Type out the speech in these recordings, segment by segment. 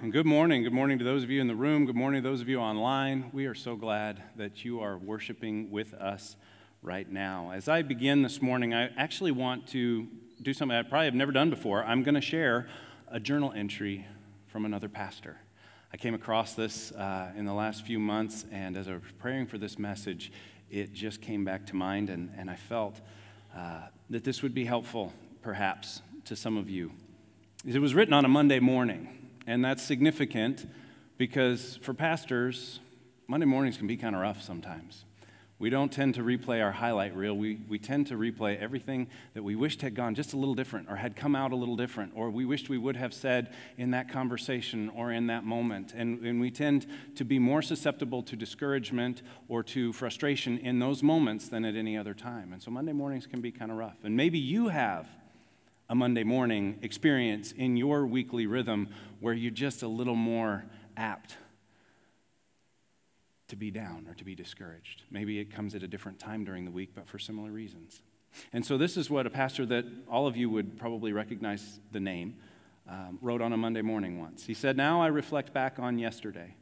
And good morning. Good morning to those of you in the room. Good morning to those of you online. We are so glad that you are worshiping with us right now. As I begin this morning, I actually want to do something I probably have never done before. I'm going to share a journal entry from another pastor. I came across this uh, in the last few months, and as I was preparing for this message, it just came back to mind, and, and I felt uh, that this would be helpful, perhaps, to some of you. It was written on a Monday morning, and that's significant because for pastors, Monday mornings can be kind of rough sometimes. We don't tend to replay our highlight reel. We, we tend to replay everything that we wished had gone just a little different or had come out a little different or we wished we would have said in that conversation or in that moment. And, and we tend to be more susceptible to discouragement or to frustration in those moments than at any other time. And so Monday mornings can be kind of rough. And maybe you have a Monday morning experience in your weekly rhythm where you're just a little more apt to be down or to be discouraged. Maybe it comes at a different time during the week, but for similar reasons. And so, this is what a pastor that all of you would probably recognize the name um, wrote on a Monday morning once. He said, Now I reflect back on yesterday,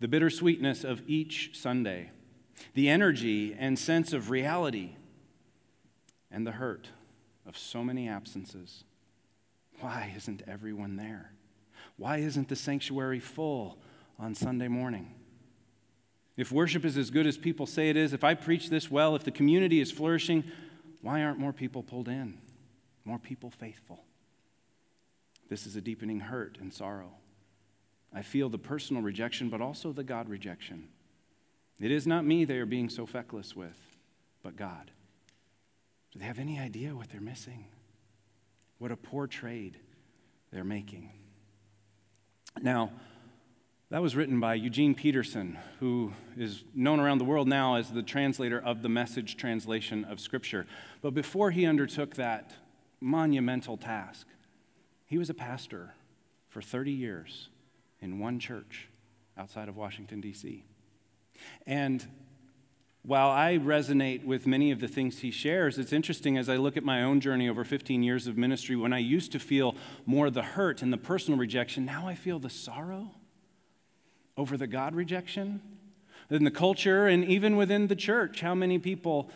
the bittersweetness of each Sunday, the energy and sense of reality, and the hurt of so many absences. Why isn't everyone there? Why isn't the sanctuary full on Sunday morning? If worship is as good as people say it is, if I preach this well, if the community is flourishing, why aren't more people pulled in? More people faithful? This is a deepening hurt and sorrow. I feel the personal rejection, but also the God rejection. It is not me they are being so feckless with, but God. Do they have any idea what they're missing? What a poor trade they're making. Now, that was written by Eugene Peterson, who is known around the world now as the translator of the message translation of Scripture. But before he undertook that monumental task, he was a pastor for 30 years in one church outside of Washington, D.C. And while I resonate with many of the things he shares, it's interesting as I look at my own journey over 15 years of ministry, when I used to feel more the hurt and the personal rejection, now I feel the sorrow over the God rejection in the culture and even within the church. How many people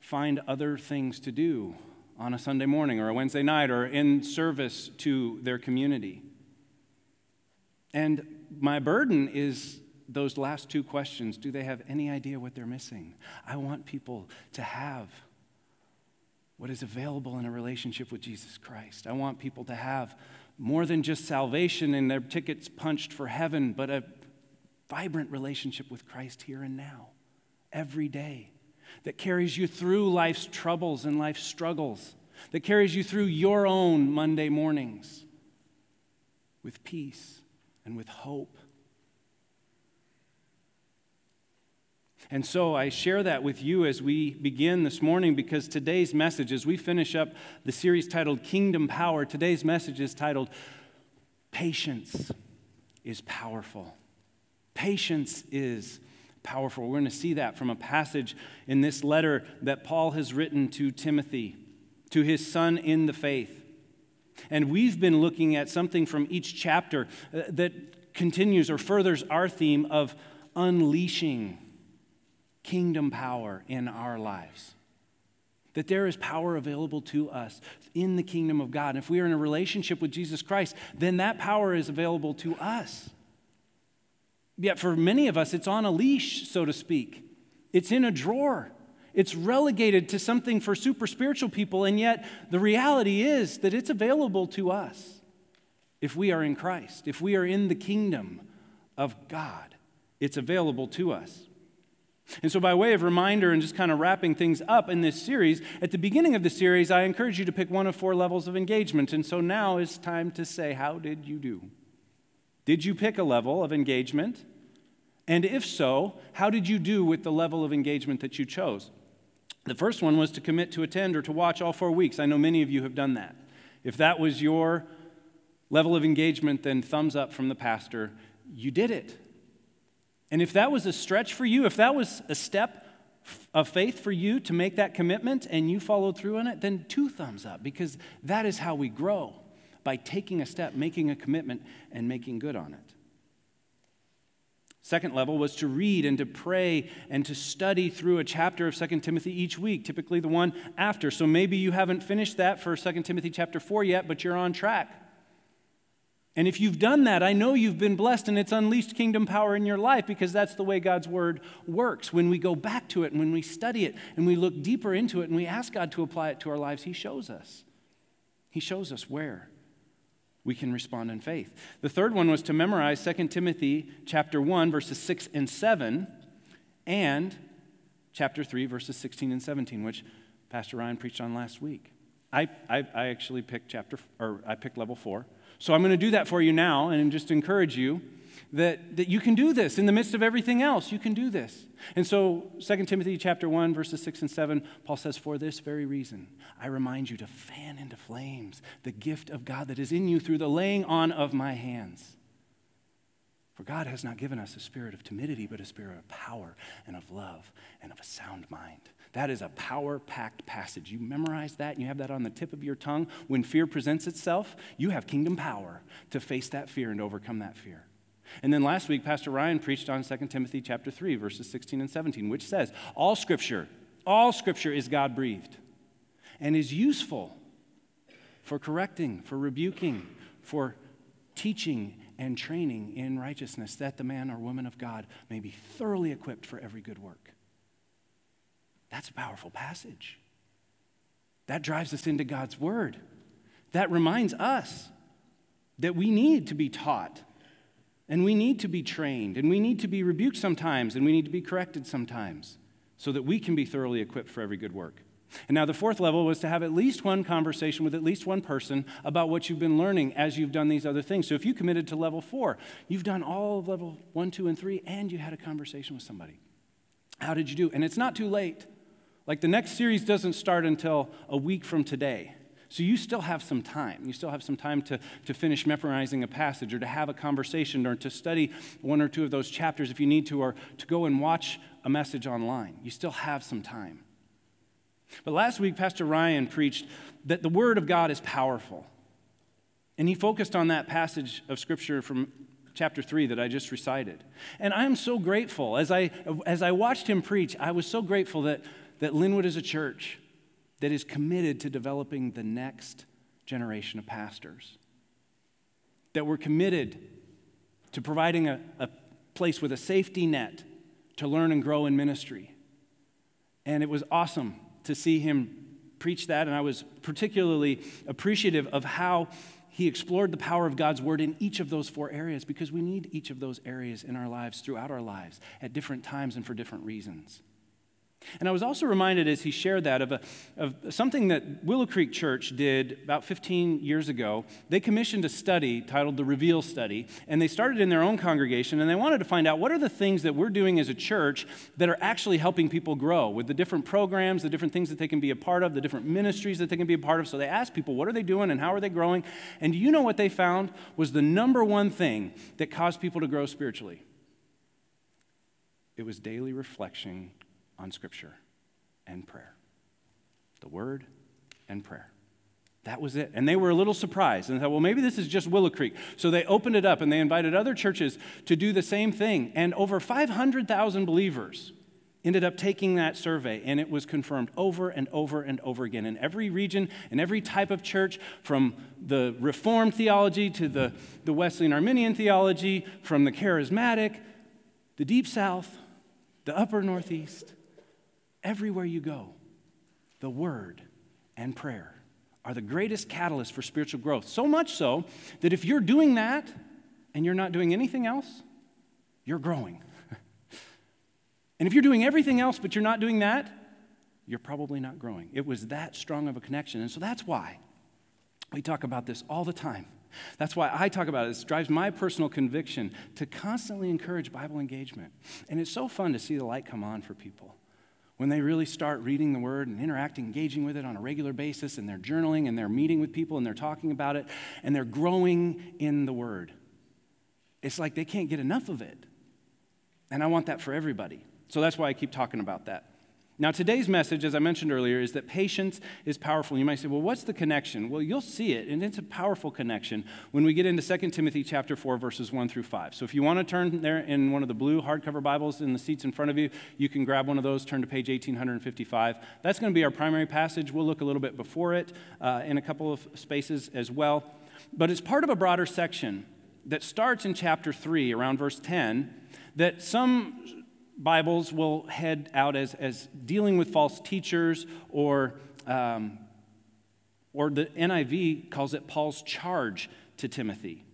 find other things to do on a Sunday morning or a Wednesday night or in service to their community? And my burden is those last two questions do they have any idea what they're missing? I want people to have what is available in a relationship with Jesus Christ. I want people to have more than just salvation and their tickets punched for heaven, but a vibrant relationship with Christ here and now, every day, that carries you through life's troubles and life's struggles, that carries you through your own Monday mornings with peace and with hope. And so I share that with you as we begin this morning because today's message, as we finish up the series titled Kingdom Power, today's message is titled Patience is Powerful. Patience is powerful. We're going to see that from a passage in this letter that Paul has written to Timothy, to his son in the faith. And we've been looking at something from each chapter uh, that continues or furthers our theme of unleashing kingdom power in our lives. That there is power available to us in the kingdom of God. And if we are in a relationship with Jesus Christ, then that power is available to us. Yet for many of us, it's on a leash, so to speak. It's in a drawer. It's relegated to something for super spiritual people, and yet the reality is that it's available to us if we are in Christ, if we are in the kingdom of God. It's available to us. And so, by way of reminder and just kind of wrapping things up in this series, at the beginning of the series, I encourage you to pick one of four levels of engagement. And so now it's time to say, How did you do? Did you pick a level of engagement? And if so, how did you do with the level of engagement that you chose? The first one was to commit to attend or to watch all four weeks. I know many of you have done that. If that was your level of engagement, then thumbs up from the pastor. You did it. And if that was a stretch for you, if that was a step of faith for you to make that commitment and you followed through on it, then two thumbs up because that is how we grow. by taking a step, making a commitment, and making good on it. Second level was to read and to pray and to study through a chapter of 2 Timothy each week, typically the one after. So maybe you haven't finished that for 2 Timothy chapter 4 yet, but you're on track. And if you've done that, I know you've been blessed and it's unleashed kingdom power in your life because that's the way God's word works. When we go back to it and when we study it and we look deeper into it and we ask God to apply it to our lives, He shows us. He shows us where we can respond in faith. The third one was to memorize 2 Timothy chapter 1 verses 6 and 7 and chapter 3 verses 16 and 17 which Pastor Ryan preached on last week. I, I, I actually picked chapter or I picked level 4. So I'm going to do that for you now and just encourage you that, that you can do this in the midst of everything else. You can do this. And so 2 Timothy chapter 1, verses 6 and 7, Paul says, For this very reason, I remind you to fan into flames the gift of God that is in you through the laying on of my hands. For God has not given us a spirit of timidity, but a spirit of power and of love and of a sound mind. That is a power packed passage. You memorize that and you have that on the tip of your tongue. When fear presents itself, you have kingdom power to face that fear and overcome that fear. And then last week, Pastor Ryan preached on 2 Timothy chapter 3, verses 16 and 17, which says, All scripture, all scripture is God breathed and is useful for correcting, for rebuking, for teaching and training in righteousness, that the man or woman of God may be thoroughly equipped for every good work. That's a powerful passage. That drives us into God's word. That reminds us that we need to be taught and we need to be trained, and we need to be rebuked sometimes, and we need to be corrected sometimes, so that we can be thoroughly equipped for every good work. And now, the fourth level was to have at least one conversation with at least one person about what you've been learning as you've done these other things. So, if you committed to level four, you've done all of level one, two, and three, and you had a conversation with somebody. How did you do? And it's not too late. Like the next series doesn't start until a week from today. So you still have some time. You still have some time to, to finish memorizing a passage or to have a conversation or to study one or two of those chapters if you need to, or to go and watch a message online. You still have some time. But last week, Pastor Ryan preached that the Word of God is powerful. And he focused on that passage of Scripture from chapter 3 that I just recited. And I'm so grateful. As I, as I watched him preach, I was so grateful that, that Linwood is a church that is committed to developing the next generation of pastors. That we're committed to providing a, a place with a safety net to learn and grow in ministry. And it was awesome to see him preach that, and I was particularly appreciative of how he explored the power of God's word in each of those four areas because we need each of those areas in our lives throughout our lives at different times and for different reasons. And I was also reminded as he shared that of, a, of something that Willow Creek Church did about 15 years ago. They commissioned a study titled the Reveal Study, and they started in their own congregation, and they wanted to find out what are the things that we're doing as a church that are actually helping people grow with the different programs, the different things that they can be a part of, the different ministries that they can be a part of. So they asked people, what are they doing and how are they growing? And do you know what they found was the number one thing that caused people to grow spiritually? It was daily reflection on Scripture and prayer. The Word and prayer. That was it. And they were a little surprised and thought, well, maybe this is just Willow Creek. So they opened it up and they invited other churches to do the same thing. And over 500,000 believers ended up taking that survey, and it was confirmed over and over and over again in every region, in every type of church, from the Reformed theology to the, the Wesleyan Arminian theology, from the charismatic, the deep south, the upper northeast. Everywhere you go, the word and prayer are the greatest catalyst for spiritual growth. So much so that if you're doing that and you're not doing anything else, you're growing. and if you're doing everything else but you're not doing that, you're probably not growing. It was that strong of a connection. And so that's why we talk about this all the time. That's why I talk about it. This drives my personal conviction to constantly encourage Bible engagement. And it's so fun to see the light come on for people when they really start reading the word and interacting, engaging with it on a regular basis, and they're journaling and they're meeting with people and they're talking about it and they're growing in the word. It's like they can't get enough of it. And I want that for everybody. So that's why I keep talking about that. Now, today's message, as I mentioned earlier, is that patience is powerful. You might say, well, what's the connection? Well, you'll see it, and it's a powerful connection when we get into 2 Timothy chapter 4, verses 1 through 5. So if you want to turn there in one of the blue hardcover Bibles in the seats in front of you, you can grab one of those, turn to page 1855. That's going to be our primary passage. We'll look a little bit before it uh, in a couple of spaces as well. But it's part of a broader section that starts in chapter 3, around verse 10, that some Bibles will head out as, as dealing with false teachers, or, um, or the NIV calls it Paul's charge to Timothy.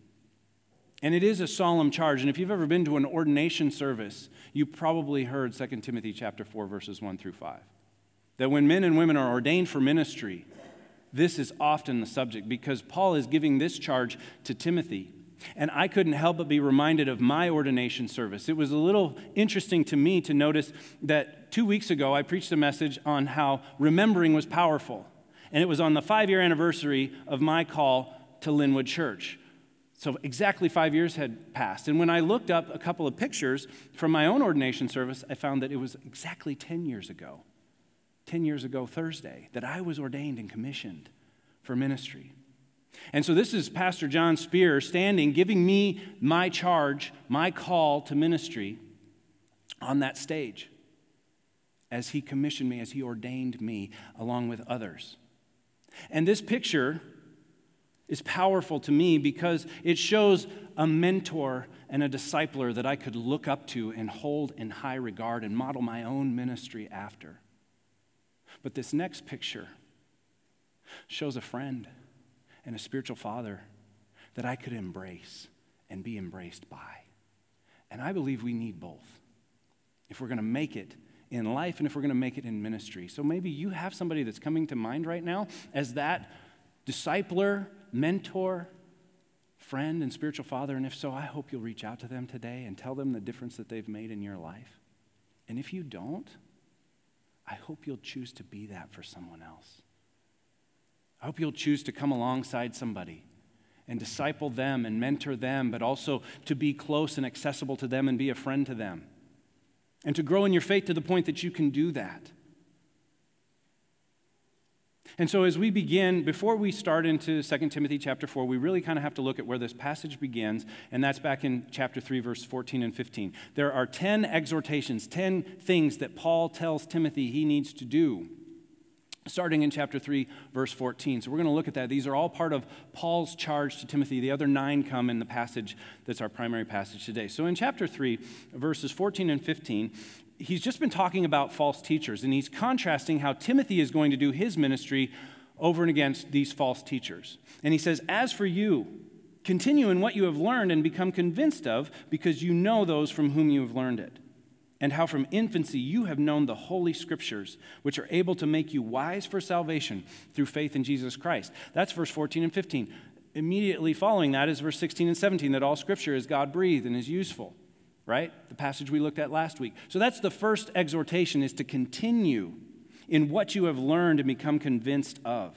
And it is a solemn charge. And if you've ever been to an ordination service, you probably heard 2 Timothy chapter 4, verses 1 through 5. That when men and women are ordained for ministry, this is often the subject because Paul is giving this charge to Timothy. And I couldn't help but be reminded of my ordination service. It was a little interesting to me to notice that two weeks ago I preached a message on how remembering was powerful. And it was on the five year anniversary of my call to Linwood Church. So exactly five years had passed. And when I looked up a couple of pictures from my own ordination service, I found that it was exactly 10 years ago, 10 years ago Thursday, that I was ordained and commissioned for ministry. And so this is Pastor John Spear standing, giving me my charge, my call to ministry on that stage as he commissioned me, as he ordained me, along with others. And this picture is powerful to me because it shows a mentor and a discipler that I could look up to and hold in high regard and model my own ministry after. But this next picture shows a friend and a spiritual father that I could embrace and be embraced by. And I believe we need both if we're going to make it in life and if we're going to make it in ministry. So maybe you have somebody that's coming to mind right now as that discipler, mentor, friend, and spiritual father. And if so, I hope you'll reach out to them today and tell them the difference that they've made in your life. And if you don't, I hope you'll choose to be that for someone else. I hope you'll choose to come alongside somebody and disciple them and mentor them, but also to be close and accessible to them and be a friend to them. And to grow in your faith to the point that you can do that. And so as we begin, before we start into 2 Timothy chapter 4, we really kind of have to look at where this passage begins, and that's back in chapter 3, verse 14 and 15. There are 10 exhortations, 10 things that Paul tells Timothy he needs to do starting in chapter 3, verse 14. So we're going to look at that. These are all part of Paul's charge to Timothy. The other nine come in the passage that's our primary passage today. So in chapter 3, verses 14 and 15, he's just been talking about false teachers, and he's contrasting how Timothy is going to do his ministry over and against these false teachers. And he says, As for you, continue in what you have learned and become convinced of, because you know those from whom you have learned it and how from infancy you have known the Holy Scriptures, which are able to make you wise for salvation through faith in Jesus Christ. That's verse 14 and 15. Immediately following that is verse 16 and 17 that all Scripture is God breathed and is useful, right? The passage we looked at last week. So that's the first exhortation is to continue in what you have learned and become convinced of.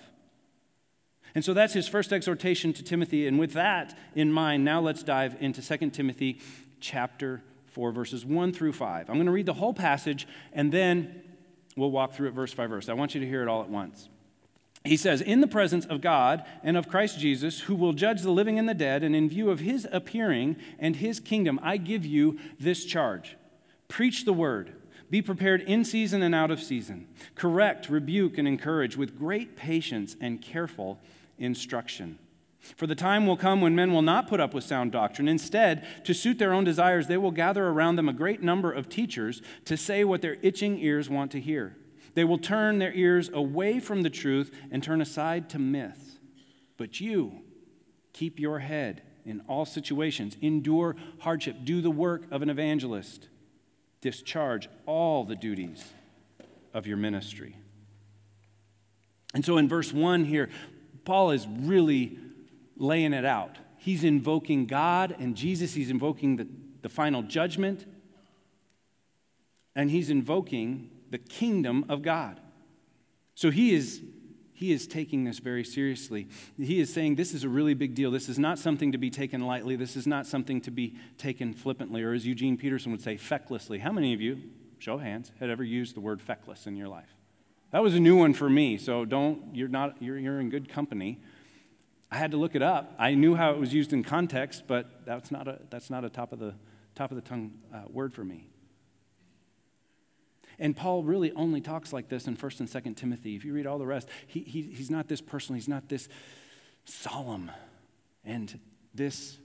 And so that's his first exhortation to Timothy. And with that in mind, now let's dive into 2 Timothy chapter 4, verses 1 through 5. I'm going to read the whole passage and then we'll walk through it verse by verse. I want you to hear it all at once. He says, In the presence of God and of Christ Jesus, who will judge the living and the dead, and in view of his appearing and his kingdom, I give you this charge preach the word. Be prepared in season and out of season. Correct, rebuke, and encourage with great patience and careful instruction. For the time will come when men will not put up with sound doctrine. Instead, to suit their own desires, they will gather around them a great number of teachers to say what their itching ears want to hear. They will turn their ears away from the truth and turn aside to myths. But you, keep your head in all situations, endure hardship, do the work of an evangelist, discharge all the duties of your ministry. And so in verse 1 here, Paul is really laying it out. He's invoking God and Jesus, he's invoking the, the final judgment, and he's invoking the kingdom of God. So he is he is taking this very seriously. He is saying this is a really big deal. This is not something to be taken lightly. This is not something to be taken flippantly, or as Eugene Peterson would say, fecklessly. How many of you show of hands, had ever used the word feckless in your life? That was a new one for me, so don't, you're not, you're, you're in good company. I had to look it up. I knew how it was used in context, but that's not a, that's not a top of the, top of the tongue uh, word for me. And Paul really only talks like this in 1st and 2nd Timothy. If you read all the rest, he, he, he's not this personal, he's not this solemn. And this,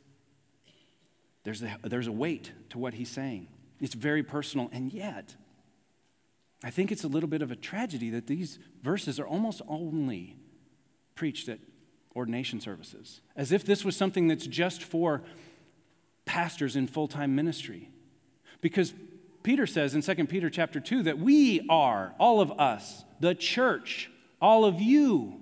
there's a, there's a weight to what he's saying. It's very personal, and yet, I think it's a little bit of a tragedy that these verses are almost only preached at ordination services, as if this was something that's just for pastors in full time ministry. Because Peter says in 2 Peter chapter 2 that we are, all of us, the church, all of you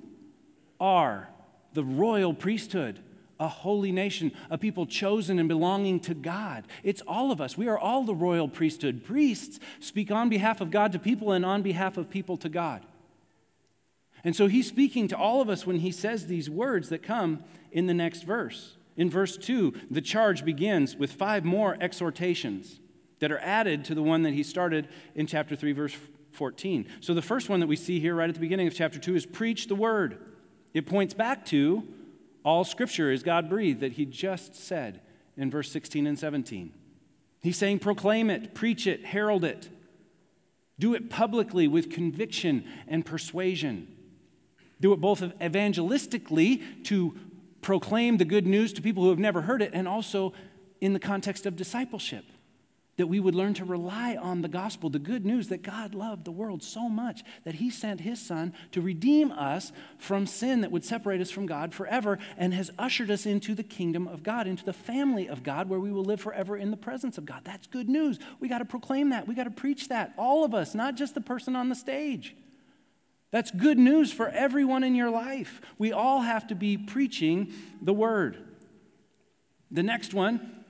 are the royal priesthood, a holy nation, a people chosen and belonging to God. It's all of us. We are all the royal priesthood. Priests speak on behalf of God to people and on behalf of people to God. And so he's speaking to all of us when he says these words that come in the next verse. In verse 2, the charge begins with five more exhortations that are added to the one that he started in chapter 3, verse 14. So the first one that we see here right at the beginning of chapter 2 is preach the word. It points back to all scripture is God breathed that he just said in verse 16 and 17. He's saying, proclaim it, preach it, herald it. Do it publicly with conviction and persuasion. Do it both evangelistically to proclaim the good news to people who have never heard it, and also in the context of discipleship that we would learn to rely on the gospel, the good news that God loved the world so much that he sent his son to redeem us from sin that would separate us from God forever and has ushered us into the kingdom of God, into the family of God where we will live forever in the presence of God. That's good news. We got to proclaim that. We got to preach that. All of us, not just the person on the stage. That's good news for everyone in your life. We all have to be preaching the word. The next one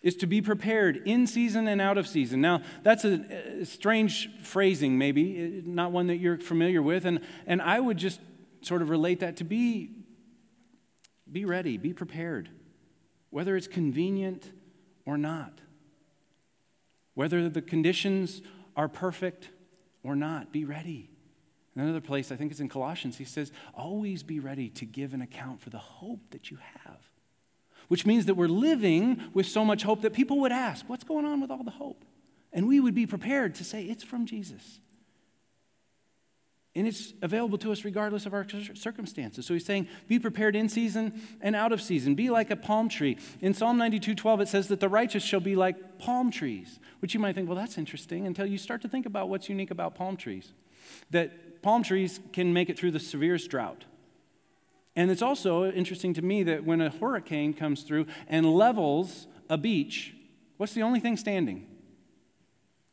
is to be prepared in season and out of season. Now, that's a, strange phrasing, maybe, uh, not one that you're familiar with. And, and I would just sort of relate that to be, be ready, be prepared, whether it's convenient or not, whether the conditions are perfect or not, be ready. Another place, I think it's in Colossians, he says, always be ready to give an account for the hope that you have which means that we're living with so much hope that people would ask, What's going on with all the hope? And we would be prepared to say, It's from Jesus. And it's available to us regardless of our circumstances. So he's saying, be prepared in season and out of season. Be like a palm tree. In Psalm 92 12, it says that the righteous shall be like palm trees, which you might think, well, that's interesting, until you start to think about what's unique about palm trees. That palm trees can make it through the severest drought. And it's also interesting to me that when a hurricane comes through and levels a beach, what's the only thing standing?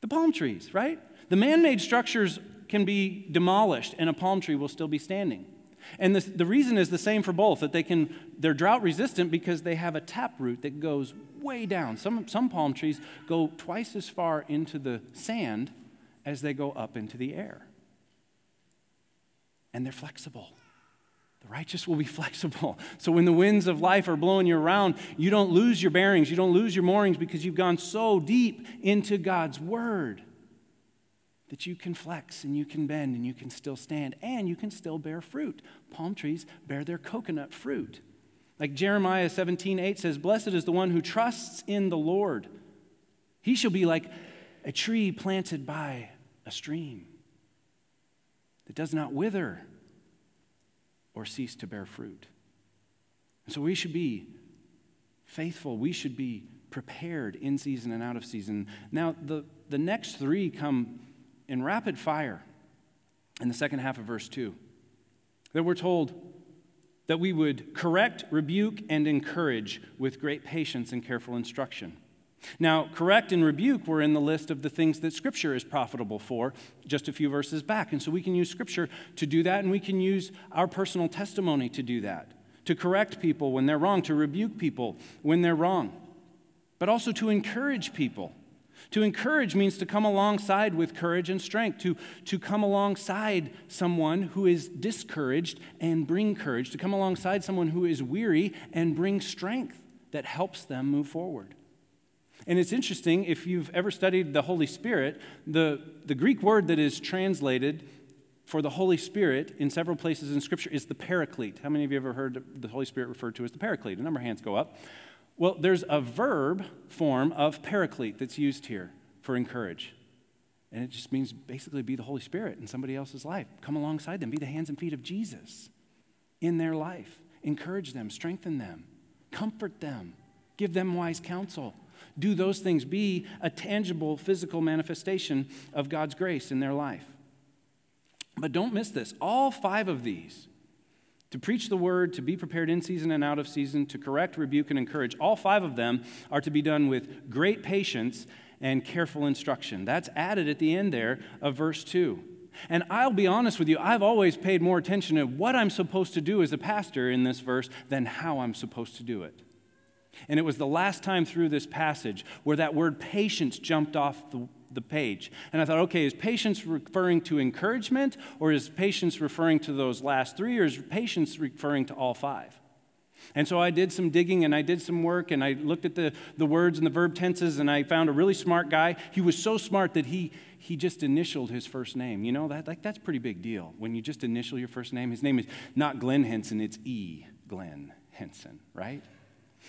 The palm trees, right? The man made structures can be demolished and a palm tree will still be standing. And the, the reason is the same for both that they can, they're drought resistant because they have a taproot that goes way down. Some, some palm trees go twice as far into the sand as they go up into the air. And they're flexible. The righteous will be flexible. So when the winds of life are blowing you around, you don't lose your bearings, you don't lose your moorings because you've gone so deep into God's word that you can flex and you can bend and you can still stand and you can still bear fruit. Palm trees bear their coconut fruit. Like Jeremiah 17, 8 says, Blessed is the one who trusts in the Lord. He shall be like a tree planted by a stream that does not wither or cease to bear fruit. And so we should be faithful. We should be prepared in season and out of season. Now, the, the next three come in rapid fire in the second half of verse 2. That we're told that we would correct, rebuke, and encourage with great patience and careful instruction. Now, correct and rebuke were in the list of the things that Scripture is profitable for just a few verses back. And so we can use Scripture to do that, and we can use our personal testimony to do that, to correct people when they're wrong, to rebuke people when they're wrong, but also to encourage people. To encourage means to come alongside with courage and strength, to, to come alongside someone who is discouraged and bring courage, to come alongside someone who is weary and bring strength that helps them move forward. And it's interesting, if you've ever studied the Holy Spirit, the, the Greek word that is translated for the Holy Spirit in several places in Scripture is the paraclete. How many of you have ever heard the Holy Spirit referred to as the paraclete? A number of hands go up. Well, there's a verb form of paraclete that's used here for encourage. And it just means basically be the Holy Spirit in somebody else's life. Come alongside them, be the hands and feet of Jesus in their life. Encourage them, strengthen them, comfort them, give them wise counsel. Do those things, be a tangible physical manifestation of God's grace in their life. But don't miss this. All five of these, to preach the word, to be prepared in season and out of season, to correct, rebuke, and encourage, all five of them are to be done with great patience and careful instruction. That's added at the end there of verse 2. And I'll be honest with you, I've always paid more attention to what I'm supposed to do as a pastor in this verse than how I'm supposed to do it. And it was the last time through this passage where that word patience jumped off the, the page. And I thought, okay, is patience referring to encouragement, or is patience referring to those last three, or is patience referring to all five? And so I did some digging and I did some work and I looked at the, the words and the verb tenses and I found a really smart guy. He was so smart that he, he just initialed his first name. You know, that, like, that's a pretty big deal when you just initial your first name. His name is not Glenn Hinson, it's E. Glenn Hinson, right?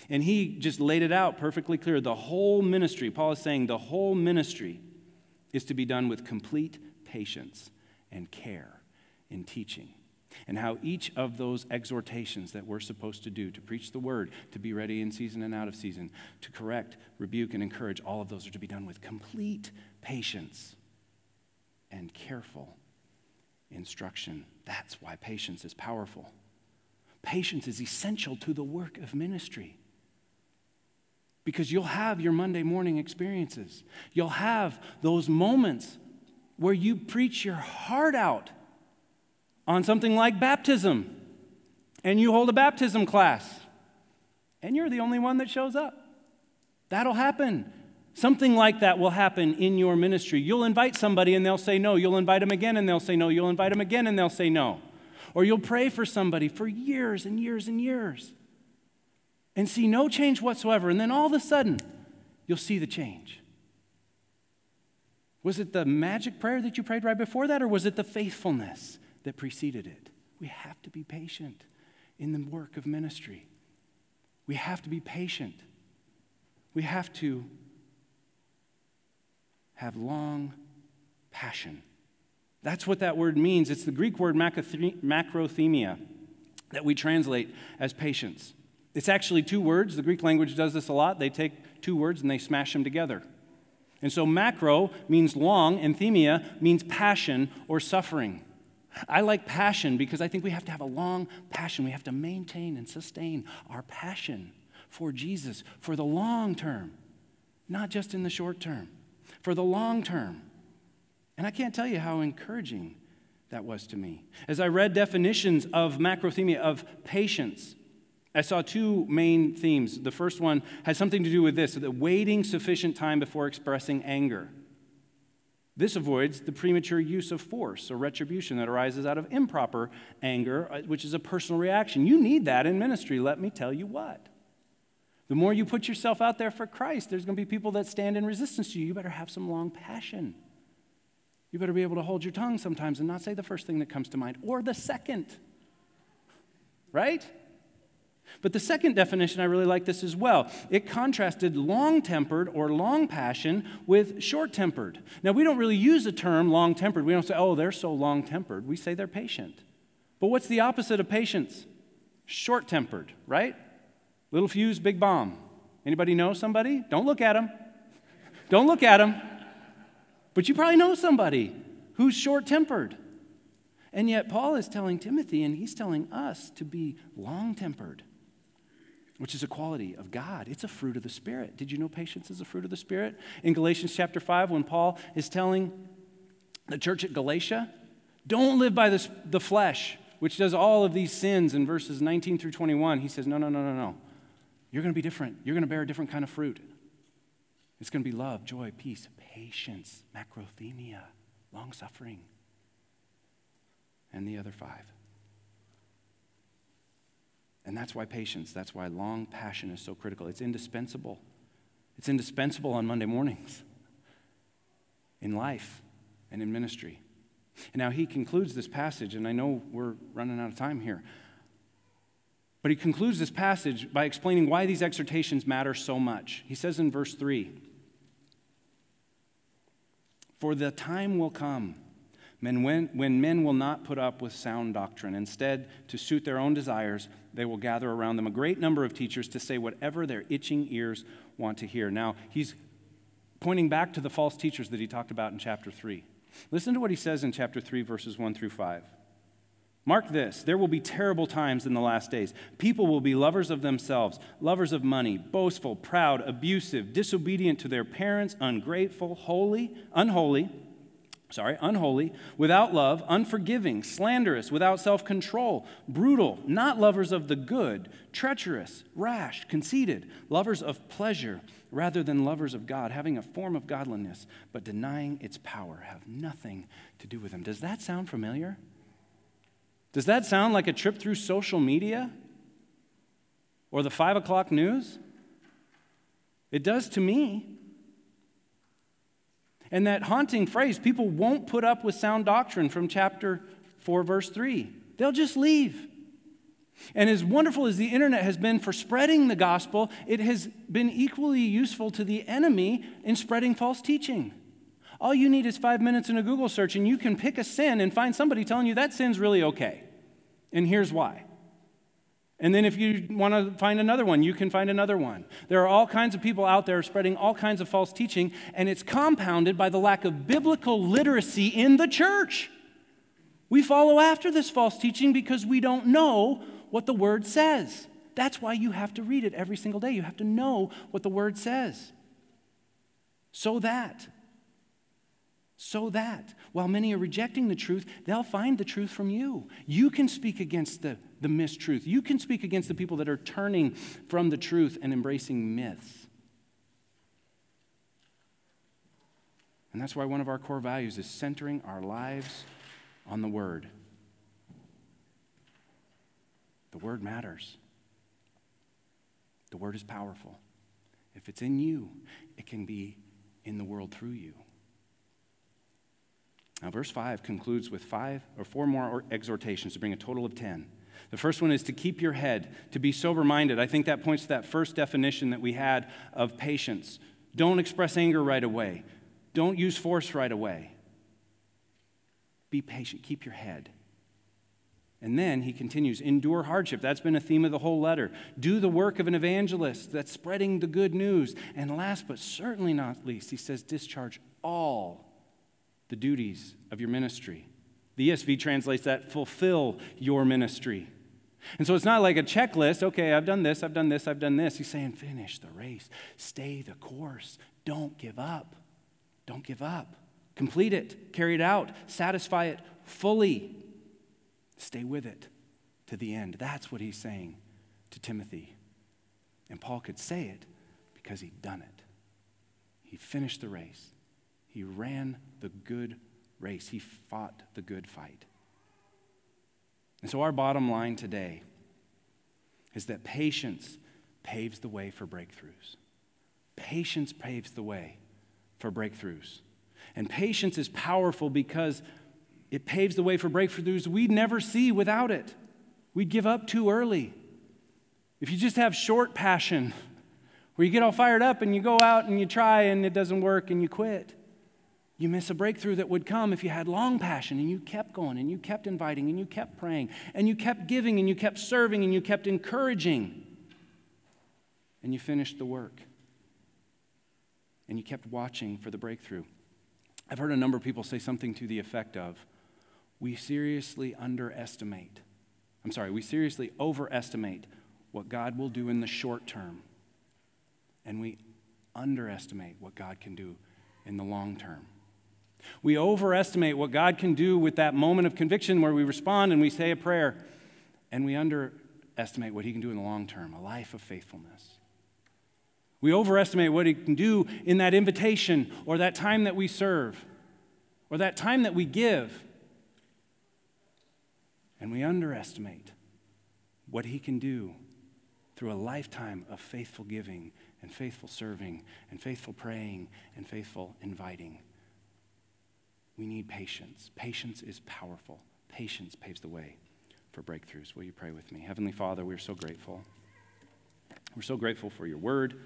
And he just laid it out perfectly clear. The whole ministry, Paul is saying, the whole ministry is to be done with complete patience and care in teaching and how each of those exhortations that we're supposed to do to preach the word, to be ready in season and out of season, to correct, rebuke, and encourage, all of those are to be done with complete patience and careful instruction. That's why patience is powerful. Patience is essential to the work of ministry. Because you'll have your Monday morning experiences. You'll have those moments where you preach your heart out on something like baptism, and you hold a baptism class, and you're the only one that shows up. That'll happen. Something like that will happen in your ministry. You'll invite somebody and they'll say no. You'll invite them again and they'll say no. You'll invite them again and they'll say no. Or you'll pray for somebody for years and years and years and see no change whatsoever. And then all of a sudden, you'll see the change. Was it the magic prayer that you prayed right before that, or was it the faithfulness? that preceded it. We have to be patient in the work of ministry. We have to be patient. We have to have long passion. That's what that word means. It's the Greek word macrothemia that we translate as patience. It's actually two words. The Greek language does this a lot. They take two words and they smash them together. And so macro means long, and themia means passion or suffering. I like passion because I think we have to have a long passion. We have to maintain and sustain our passion for Jesus for the long term, not just in the short term, for the long term. And I can't tell you how encouraging that was to me. As I read definitions of macrothemia, of patience, I saw two main themes. The first one has something to do with this that waiting sufficient time before expressing anger. This avoids the premature use of force or retribution that arises out of improper anger, uh, which is a personal reaction. You need that in ministry, let me tell you what. The more you put yourself out there for Christ, there's going to be people that stand in resistance to you. You better have some long passion. You better be able to hold your tongue sometimes and not say the first thing that comes to mind or the second. Right? But the second definition, I really like this as well. It contrasted long tempered or long passion with short tempered. Now, we don't really use the term long tempered. We don't say, oh, they're so long tempered. We say they're patient. But what's the opposite of patience? Short tempered, right? Little fuse, big bomb. Anybody know somebody? Don't look at them. Don't look at them. But you probably know somebody who's short tempered. And yet, Paul is telling Timothy, and he's telling us to be long tempered which is a quality of God. It's a fruit of the Spirit. Did you know patience is a fruit of the Spirit? In Galatians chapter 5, when Paul is telling the church at Galatia, don't live by this, the flesh, which does all of these sins in verses 19 through 21. He says, no, no, no, no, no. You're going to be different. You're going to bear a different kind of fruit. It's going to be love, joy, peace, patience, macrothemia, long suffering, and the other five. And that's why patience, that's why long passion is so critical. It's indispensable. It's indispensable on Monday mornings in life and in ministry. And now he concludes this passage, and I know we're running out of time here. But he concludes this passage by explaining why these exhortations matter so much. He says in verse 3 For the time will come when, when men will not put up with sound doctrine. Instead, to suit their own desires, they will gather around them a great number of teachers to say whatever their itching ears want to hear. Now, he's pointing back to the false teachers that he talked about in chapter 3. Listen to what he says in chapter 3, verses 1 through 5. Mark this there will be terrible times in the last days. People will be lovers of themselves, lovers of money, boastful, proud, abusive, disobedient to their parents, ungrateful, holy, unholy sorry, unholy, without love, unforgiving, slanderous, without self control, brutal, not lovers of the good, treacherous, rash, conceited, lovers of pleasure rather than lovers of God, having a form of godliness, but denying its power, have nothing to do with them. Does that sound familiar? Does that sound like a trip through social media or the five o'clock news? It does to me. And that haunting phrase, people won't put up with sound doctrine from chapter 4, verse 3. They'll just leave. And as wonderful as the internet has been for spreading the gospel, it has been equally useful to the enemy in spreading false teaching. All you need is five minutes in a Google search, and you can pick a sin and find somebody telling you that sin's really okay. And here's why. And then if you want to find another one, you can find another one. There are all kinds of people out there spreading all kinds of false teaching, and it's compounded by the lack of biblical literacy in the church. We follow after this false teaching because we don't know what the word says. That's why you have to read it every single day. You have to know what the word says. So that so that while many are rejecting the truth, they'll find the truth from you. You can speak against the, the mistruth. You can speak against the people that are turning from the truth and embracing myths. And that's why one of our core values is centering our lives on the Word. The Word matters, the Word is powerful. If it's in you, it can be in the world through you. Now, verse 5 concludes with five or four more exhortations to bring a total of 10. The first one is to keep your head, to be sober minded. I think that points to that first definition that we had of patience. Don't express anger right away, don't use force right away. Be patient, keep your head. And then he continues, endure hardship. That's been a theme of the whole letter. Do the work of an evangelist that's spreading the good news. And last but certainly not least, he says, discharge all the duties of your ministry. The ESV translates that fulfill your ministry. And so it's not like a checklist. Okay, I've done this, I've done this, I've done this. He's saying, finish the race, stay the course, don't give up. Don't give up. Complete it, carry it out, satisfy it fully. Stay with it to the end. That's what he's saying to Timothy. And Paul could say it because he'd done it. He finished the race, he ran the good race, he fought the good fight. And so, our bottom line today is that patience paves the way for breakthroughs. Patience paves the way for breakthroughs. And patience is powerful because it paves the way for breakthroughs we'd never see without it. We'd give up too early. If you just have short passion, where you get all fired up and you go out and you try and it doesn't work and you quit, you miss a breakthrough that would come if you had long passion and you kept going and you kept inviting and you kept praying and you kept giving and you kept serving and you kept encouraging and you finished the work and you kept watching for the breakthrough. I've heard a number of people say something to the effect of, we seriously underestimate, I'm sorry, we seriously overestimate what God will do in the short term, and we underestimate what God can do in the long term. We overestimate what God can do with that moment of conviction where we respond and we say a prayer, and we underestimate what He can do in the long term a life of faithfulness. We overestimate what He can do in that invitation or that time that we serve or that time that we give. And we underestimate what He can do through a lifetime of faithful giving and faithful serving and faithful praying and faithful inviting. We need patience. Patience is powerful. Patience paves the way for breakthroughs. Will you pray with me? Heavenly Father, we're so grateful. We're so grateful for your word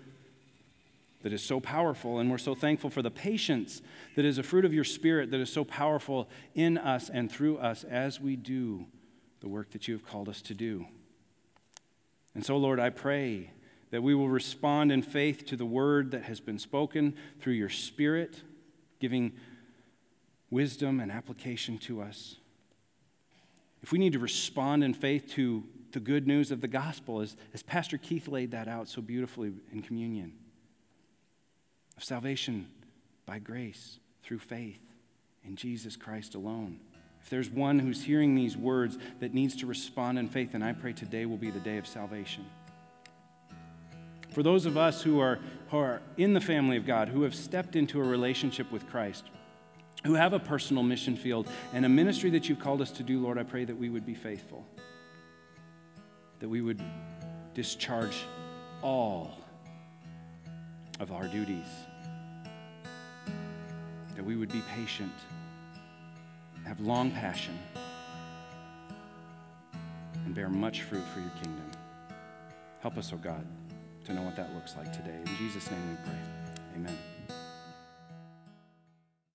that is so powerful, and we're so thankful for the patience that is a fruit of your spirit that is so powerful in us and through us as we do the work that you have called us to do. And so, Lord, I pray that we will respond in faith to the word that has been spoken through your spirit, giving wisdom and application to us. If we need to respond in faith to the good news of the gospel, as, as Pastor Keith laid that out so beautifully in communion, of salvation by grace through faith in Jesus Christ alone. If there's one who's hearing these words that needs to respond in faith, then I pray today will be the day of salvation. For those of us who are, who are in the family of God, who have stepped into a relationship with Christ, who have a personal mission field and a ministry that you've called us to do, Lord, I pray that we would be faithful, that we would discharge all of our duties, that we would be patient, have long passion, and bear much fruit for your kingdom. Help us, O oh God, to know what that looks like today. In Jesus' name we pray. Amen.